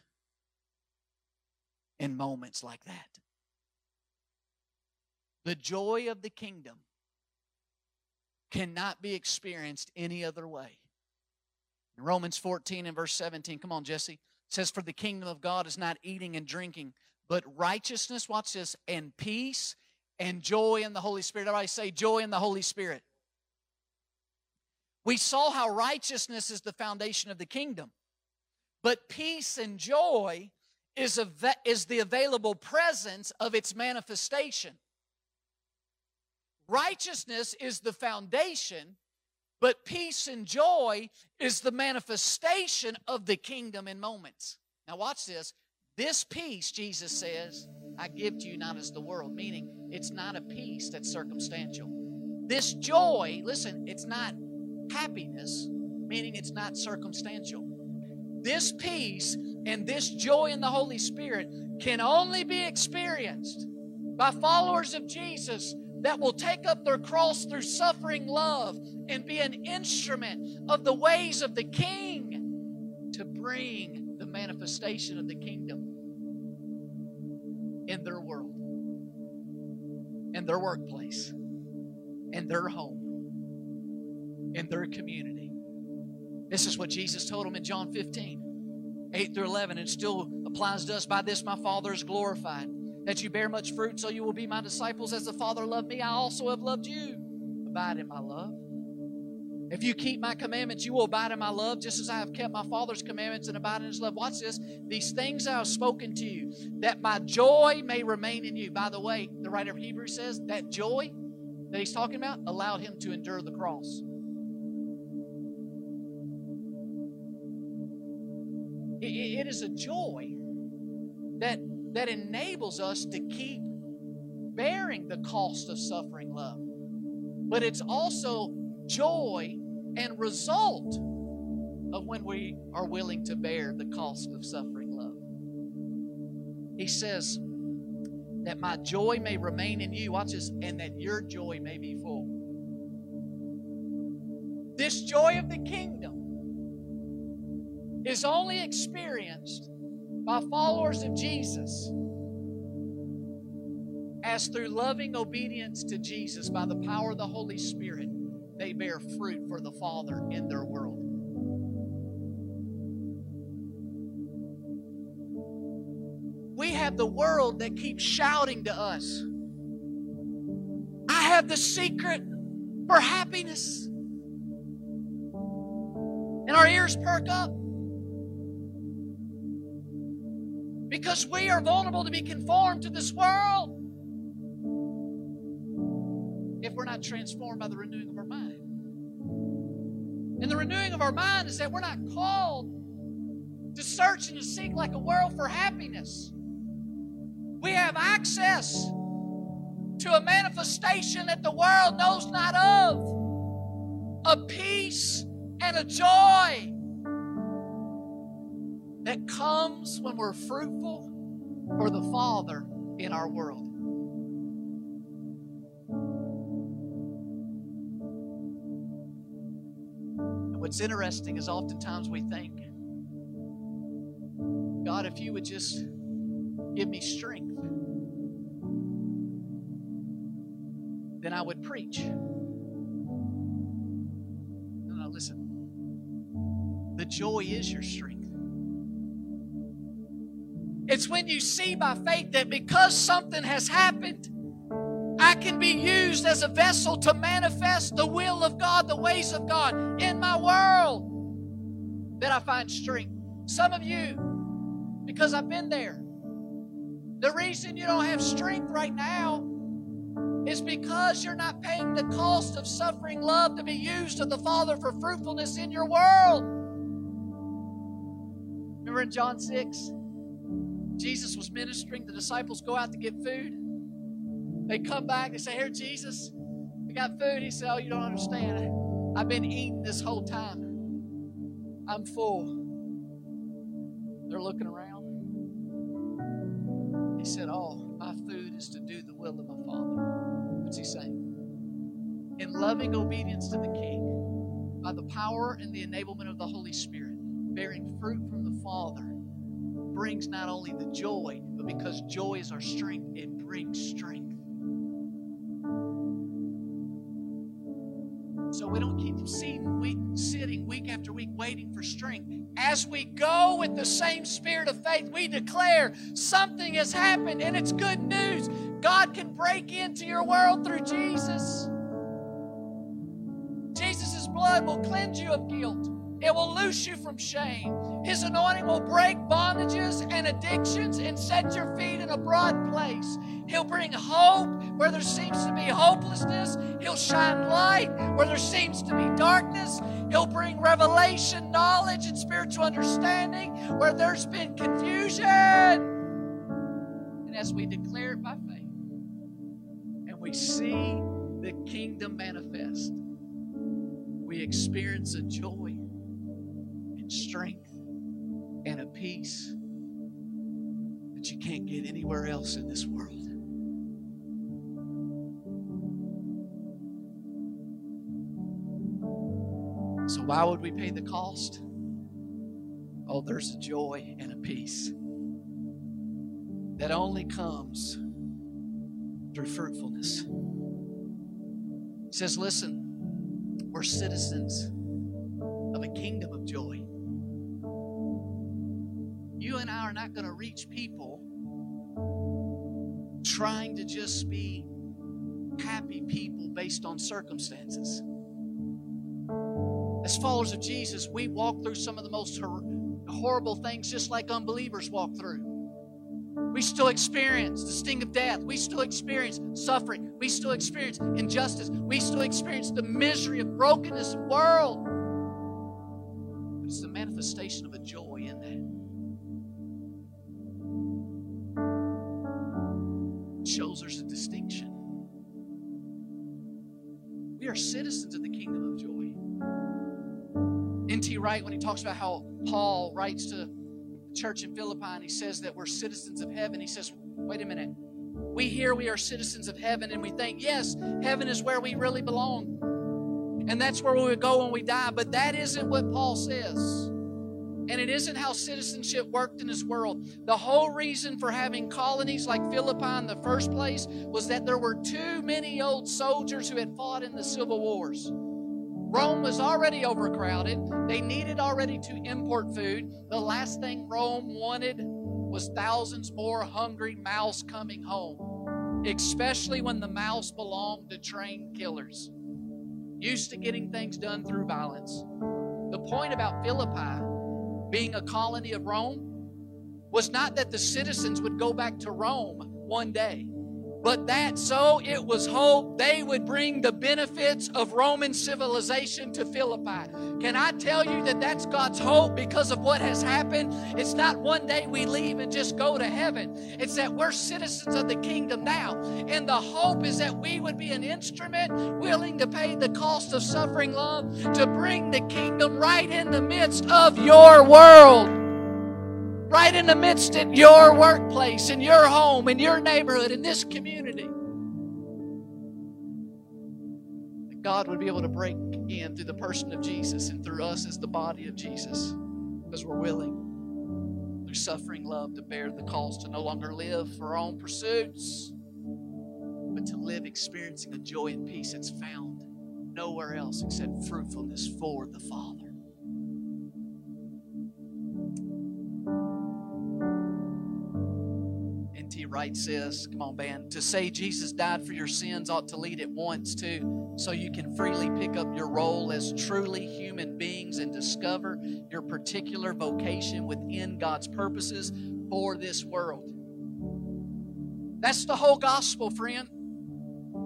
in moments like that. The joy of the kingdom cannot be experienced any other way. In Romans 14 and verse 17, come on, Jesse, says, For the kingdom of God is not eating and drinking, but righteousness, watch this, and peace and joy in the Holy Spirit. Everybody say joy in the Holy Spirit. We saw how righteousness is the foundation of the kingdom, but peace and joy is, a, is the available presence of its manifestation. Righteousness is the foundation, but peace and joy is the manifestation of the kingdom in moments. Now, watch this. This peace, Jesus says, I give to you not as the world, meaning it's not a peace that's circumstantial. This joy, listen, it's not happiness, meaning it's not circumstantial. This peace and this joy in the Holy Spirit can only be experienced by followers of Jesus that will take up their cross through suffering love and be an instrument of the ways of the King to bring the manifestation of the kingdom in their world, in their workplace, in their home, in their community. This is what Jesus told them in John 15, 8 through 11. and still applies to us. By this, my Father is glorified that you bear much fruit, so you will be my disciples. As the Father loved me, I also have loved you. Abide in my love. If you keep my commandments, you will abide in my love, just as I have kept my Father's commandments and abide in his love. Watch this. These things I have spoken to you, that my joy may remain in you. By the way, the writer of Hebrews says that joy that he's talking about allowed him to endure the cross. it is a joy that that enables us to keep bearing the cost of suffering love. But it's also joy and result of when we are willing to bear the cost of suffering love. He says that my joy may remain in you, watch this, and that your joy may be full. This joy of the kingdom is only experienced by followers of Jesus as through loving obedience to Jesus by the power of the Holy Spirit, they bear fruit for the Father in their world. We have the world that keeps shouting to us, I have the secret for happiness. And our ears perk up. Because we are vulnerable to be conformed to this world if we're not transformed by the renewing of our mind. And the renewing of our mind is that we're not called to search and to seek like a world for happiness. We have access to a manifestation that the world knows not of a peace and a joy that comes when we're fruitful for the Father in our world. And what's interesting is oftentimes we think, God, if you would just give me strength, then I would preach. No, no, listen. The joy is your strength. It's when you see by faith that because something has happened, I can be used as a vessel to manifest the will of God, the ways of God in my world, that I find strength. Some of you, because I've been there, the reason you don't have strength right now is because you're not paying the cost of suffering love to be used of the Father for fruitfulness in your world. Remember in John 6? Jesus was ministering, the disciples go out to get food. They come back, they say, Here, Jesus, we got food. He said, Oh, you don't understand. I've been eating this whole time. I'm full. They're looking around. He said, Oh, my food is to do the will of my Father. What's he saying? In loving obedience to the King, by the power and the enablement of the Holy Spirit, bearing fruit from the Father brings not only the joy, but because joy is our strength, it brings strength. So we don't keep sitting week, sitting week after week waiting for strength. As we go with the same spirit of faith, we declare something has happened and it's good news. God can break into your world through Jesus. Jesus' blood will cleanse you of guilt. It will loose you from shame. His anointing will break bondages and addictions and set your feet in a broad place. He'll bring hope where there seems to be hopelessness. He'll shine light where there seems to be darkness. He'll bring revelation, knowledge, and spiritual understanding where there's been confusion. And as we declare it by faith and we see the kingdom manifest, we experience a joy strength and a peace that you can't get anywhere else in this world. So, why would we pay the cost? Oh, there's a joy and a peace that only comes through fruitfulness. It says, listen, we're citizens of a kingdom of joy. You and I are not going to reach people trying to just be happy people based on circumstances. As followers of Jesus, we walk through some of the most hor- horrible things just like unbelievers walk through. We still experience the sting of death. We still experience suffering. We still experience injustice. We still experience the misery of brokenness of the world. But it's the manifestation of a joy in that. Shows there's a distinction. We are citizens of the kingdom of joy. N.T. Wright, when he talks about how Paul writes to the church in Philippi and he says that we're citizens of heaven, he says, wait a minute. We hear we are citizens of heaven and we think, yes, heaven is where we really belong. And that's where we would go when we die. But that isn't what Paul says. And it isn't how citizenship worked in this world. The whole reason for having colonies like Philippi in the first place was that there were too many old soldiers who had fought in the civil wars. Rome was already overcrowded. They needed already to import food. The last thing Rome wanted was thousands more hungry mouths coming home, especially when the mouths belonged to trained killers, used to getting things done through violence. The point about Philippi being a colony of Rome was not that the citizens would go back to Rome one day, but that so it was hope they would bring the benefits of Roman civilization to Philippi. Can I tell you that that's God's hope because of what has happened? It's not one day we leave and just go to heaven, it's that we're citizens of the kingdom now. And the hope is that we would be an instrument willing to pay the cost of suffering love to bring the kingdom right in the midst of your world right in the midst of your workplace, in your home, in your neighborhood, in this community. That God would be able to break in through the person of Jesus and through us as the body of Jesus because we're willing through suffering love to bear the cost to no longer live for our own pursuits, but to live experiencing a joy and peace that's found nowhere else except fruitfulness for the Father. Wright says, come on, band, to say Jesus died for your sins ought to lead at once to so you can freely pick up your role as truly human beings and discover your particular vocation within God's purposes for this world. That's the whole gospel, friend.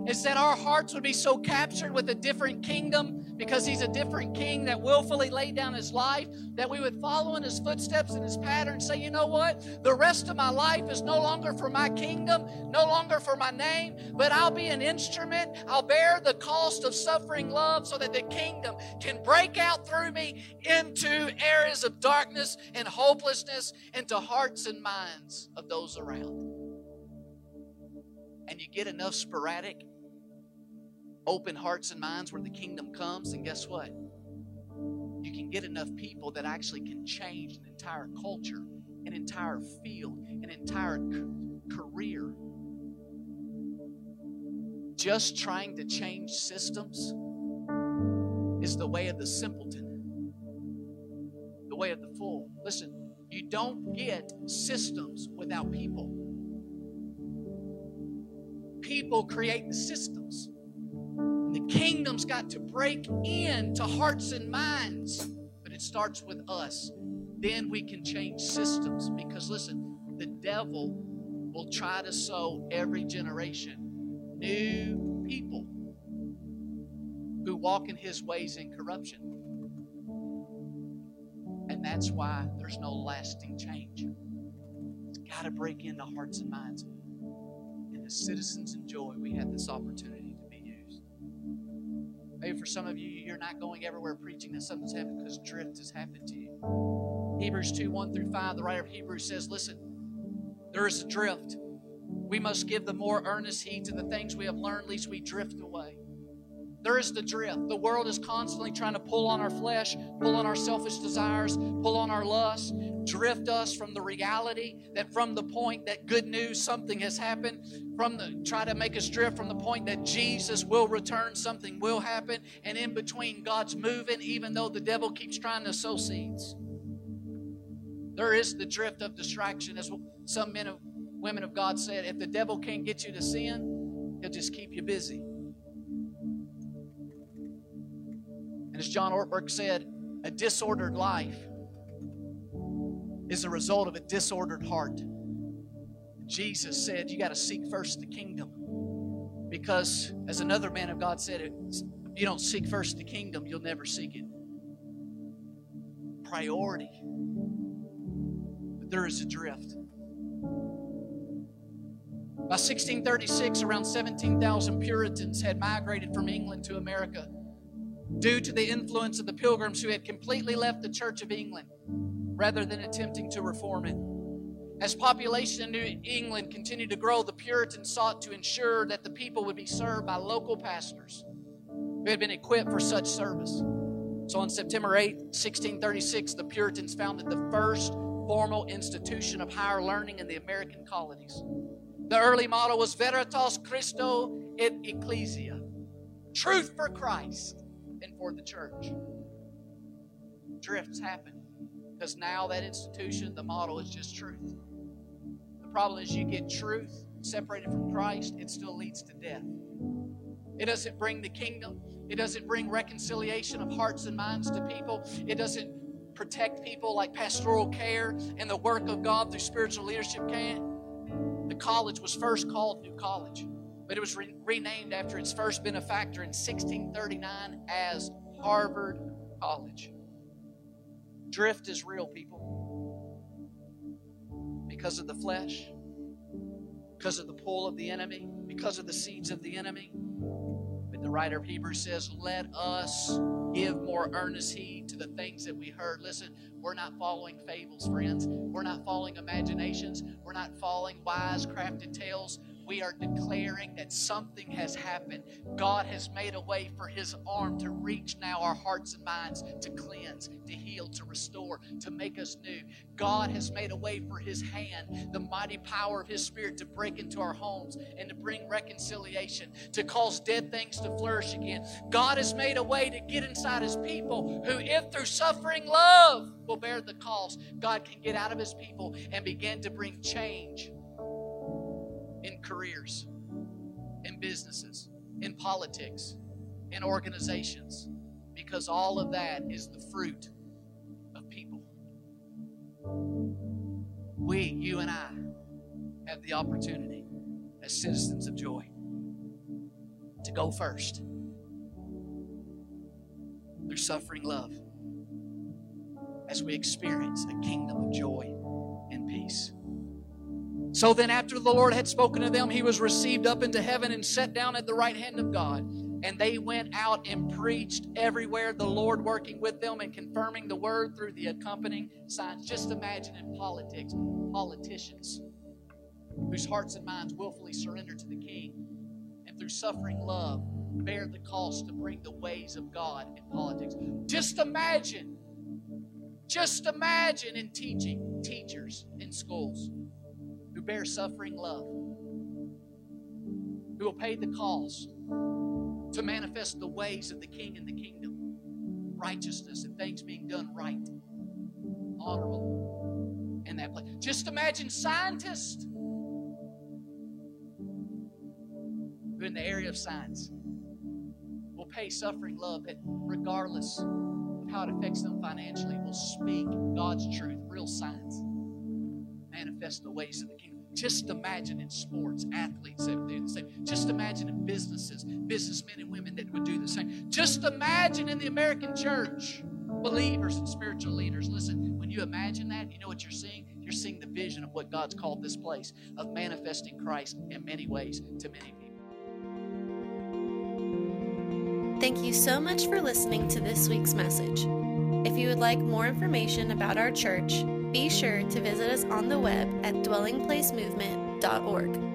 Is that our hearts would be so captured with a different kingdom because he's a different king that willfully laid down his life, that we would follow in his footsteps and his pattern say, you know what? The rest of my life is no longer for my kingdom, no longer for my name, but I'll be an instrument. I'll bear the cost of suffering love so that the kingdom can break out through me into areas of darkness and hopelessness, into hearts and minds of those around. And you get enough sporadic open hearts and minds where the kingdom comes, and guess what? You can get enough people that actually can change an entire culture, an entire field, an entire c- career. Just trying to change systems is the way of the simpleton, the way of the fool. Listen, you don't get systems without people. People create the systems. The kingdom's got to break into hearts and minds, but it starts with us. Then we can change systems because, listen, the devil will try to sow every generation new people who walk in his ways in corruption. And that's why there's no lasting change. It's got to break into hearts and minds. As citizens enjoy, we have this opportunity. To be used. Maybe for some of you, you're not going everywhere preaching that something's happened because drift has happened to you. Hebrews 2 1 through 5, the writer of Hebrews says, Listen, there is a drift. We must give the more earnest heed to the things we have learned, lest we drift away. There is the drift. The world is constantly trying to pull on our flesh, pull on our selfish desires, pull on our lusts, drift us from the reality that from the point that good news, something has happened, from the try to make us drift from the point that Jesus will return, something will happen, and in between, God's moving, even though the devil keeps trying to sow seeds. There is the drift of distraction, as some men and women of God said. If the devil can't get you to sin, he'll just keep you busy. As John Ortberg said, a disordered life is a result of a disordered heart. Jesus said, You got to seek first the kingdom. Because, as another man of God said, if you don't seek first the kingdom, you'll never seek it. Priority. But there is a drift. By 1636, around 17,000 Puritans had migrated from England to America due to the influence of the pilgrims who had completely left the Church of England rather than attempting to reform it. As population in New England continued to grow, the Puritans sought to ensure that the people would be served by local pastors who had been equipped for such service. So on September 8, 1636, the Puritans founded the first formal institution of higher learning in the American colonies. The early motto was Veritas Christo et Ecclesia, truth for Christ and for the church. Drifts happen because now that institution, the model is just truth. The problem is you get truth separated from Christ, it still leads to death. It doesn't bring the kingdom. It doesn't bring reconciliation of hearts and minds to people. It doesn't protect people like pastoral care and the work of God through spiritual leadership can. The college was first called New College, but it was re- renamed after its first benefactor in 1639 as Harvard College. Drift is real, people. Because of the flesh, because of the pull of the enemy, because of the seeds of the enemy. But the writer of Hebrews says, Let us give more earnest heed to the things that we heard. Listen, we're not following fables, friends. We're not following imaginations. We're not following wise, crafted tales we are declaring that something has happened. God has made a way for His arm to reach now our hearts and minds to cleanse, to heal, to restore, to make us new. God has made a way for His hand, the mighty power of His Spirit to break into our homes and to bring reconciliation, to cause dead things to flourish again. God has made a way to get inside His people who, if through suffering love, will bear the cost, God can get out of His people and begin to bring change in careers, in businesses, in politics, in organizations, because all of that is the fruit of people. We, you and I, have the opportunity as citizens of joy to go first through suffering love as we experience a kingdom of joy and peace. So then, after the Lord had spoken to them, he was received up into heaven and set down at the right hand of God. And they went out and preached everywhere, the Lord working with them and confirming the word through the accompanying signs. Just imagine in politics, politicians whose hearts and minds willfully surrender to the King and through suffering love bear the cost to bring the ways of God in politics. Just imagine, just imagine in teaching, teachers in schools who bear suffering love, who will pay the cost to manifest the ways of the King and the kingdom, righteousness and things being done right, honorable in that place. Just imagine scientists who, in the area of science, will pay suffering love that, regardless of how it affects them financially, will speak God's truth, real science manifest the ways of the kingdom. Just imagine in sports, athletes that would do the same. Just imagine in businesses, businessmen and women that would do the same. Just imagine in the American church, believers and spiritual leaders. Listen, when you imagine that, you know what you're seeing? You're seeing the vision of what God's called this place of manifesting Christ in many ways to many people. Thank you so much for listening to this week's message. If you would like more information about our church, be sure to visit us on the web at dwellingplacemovement.org.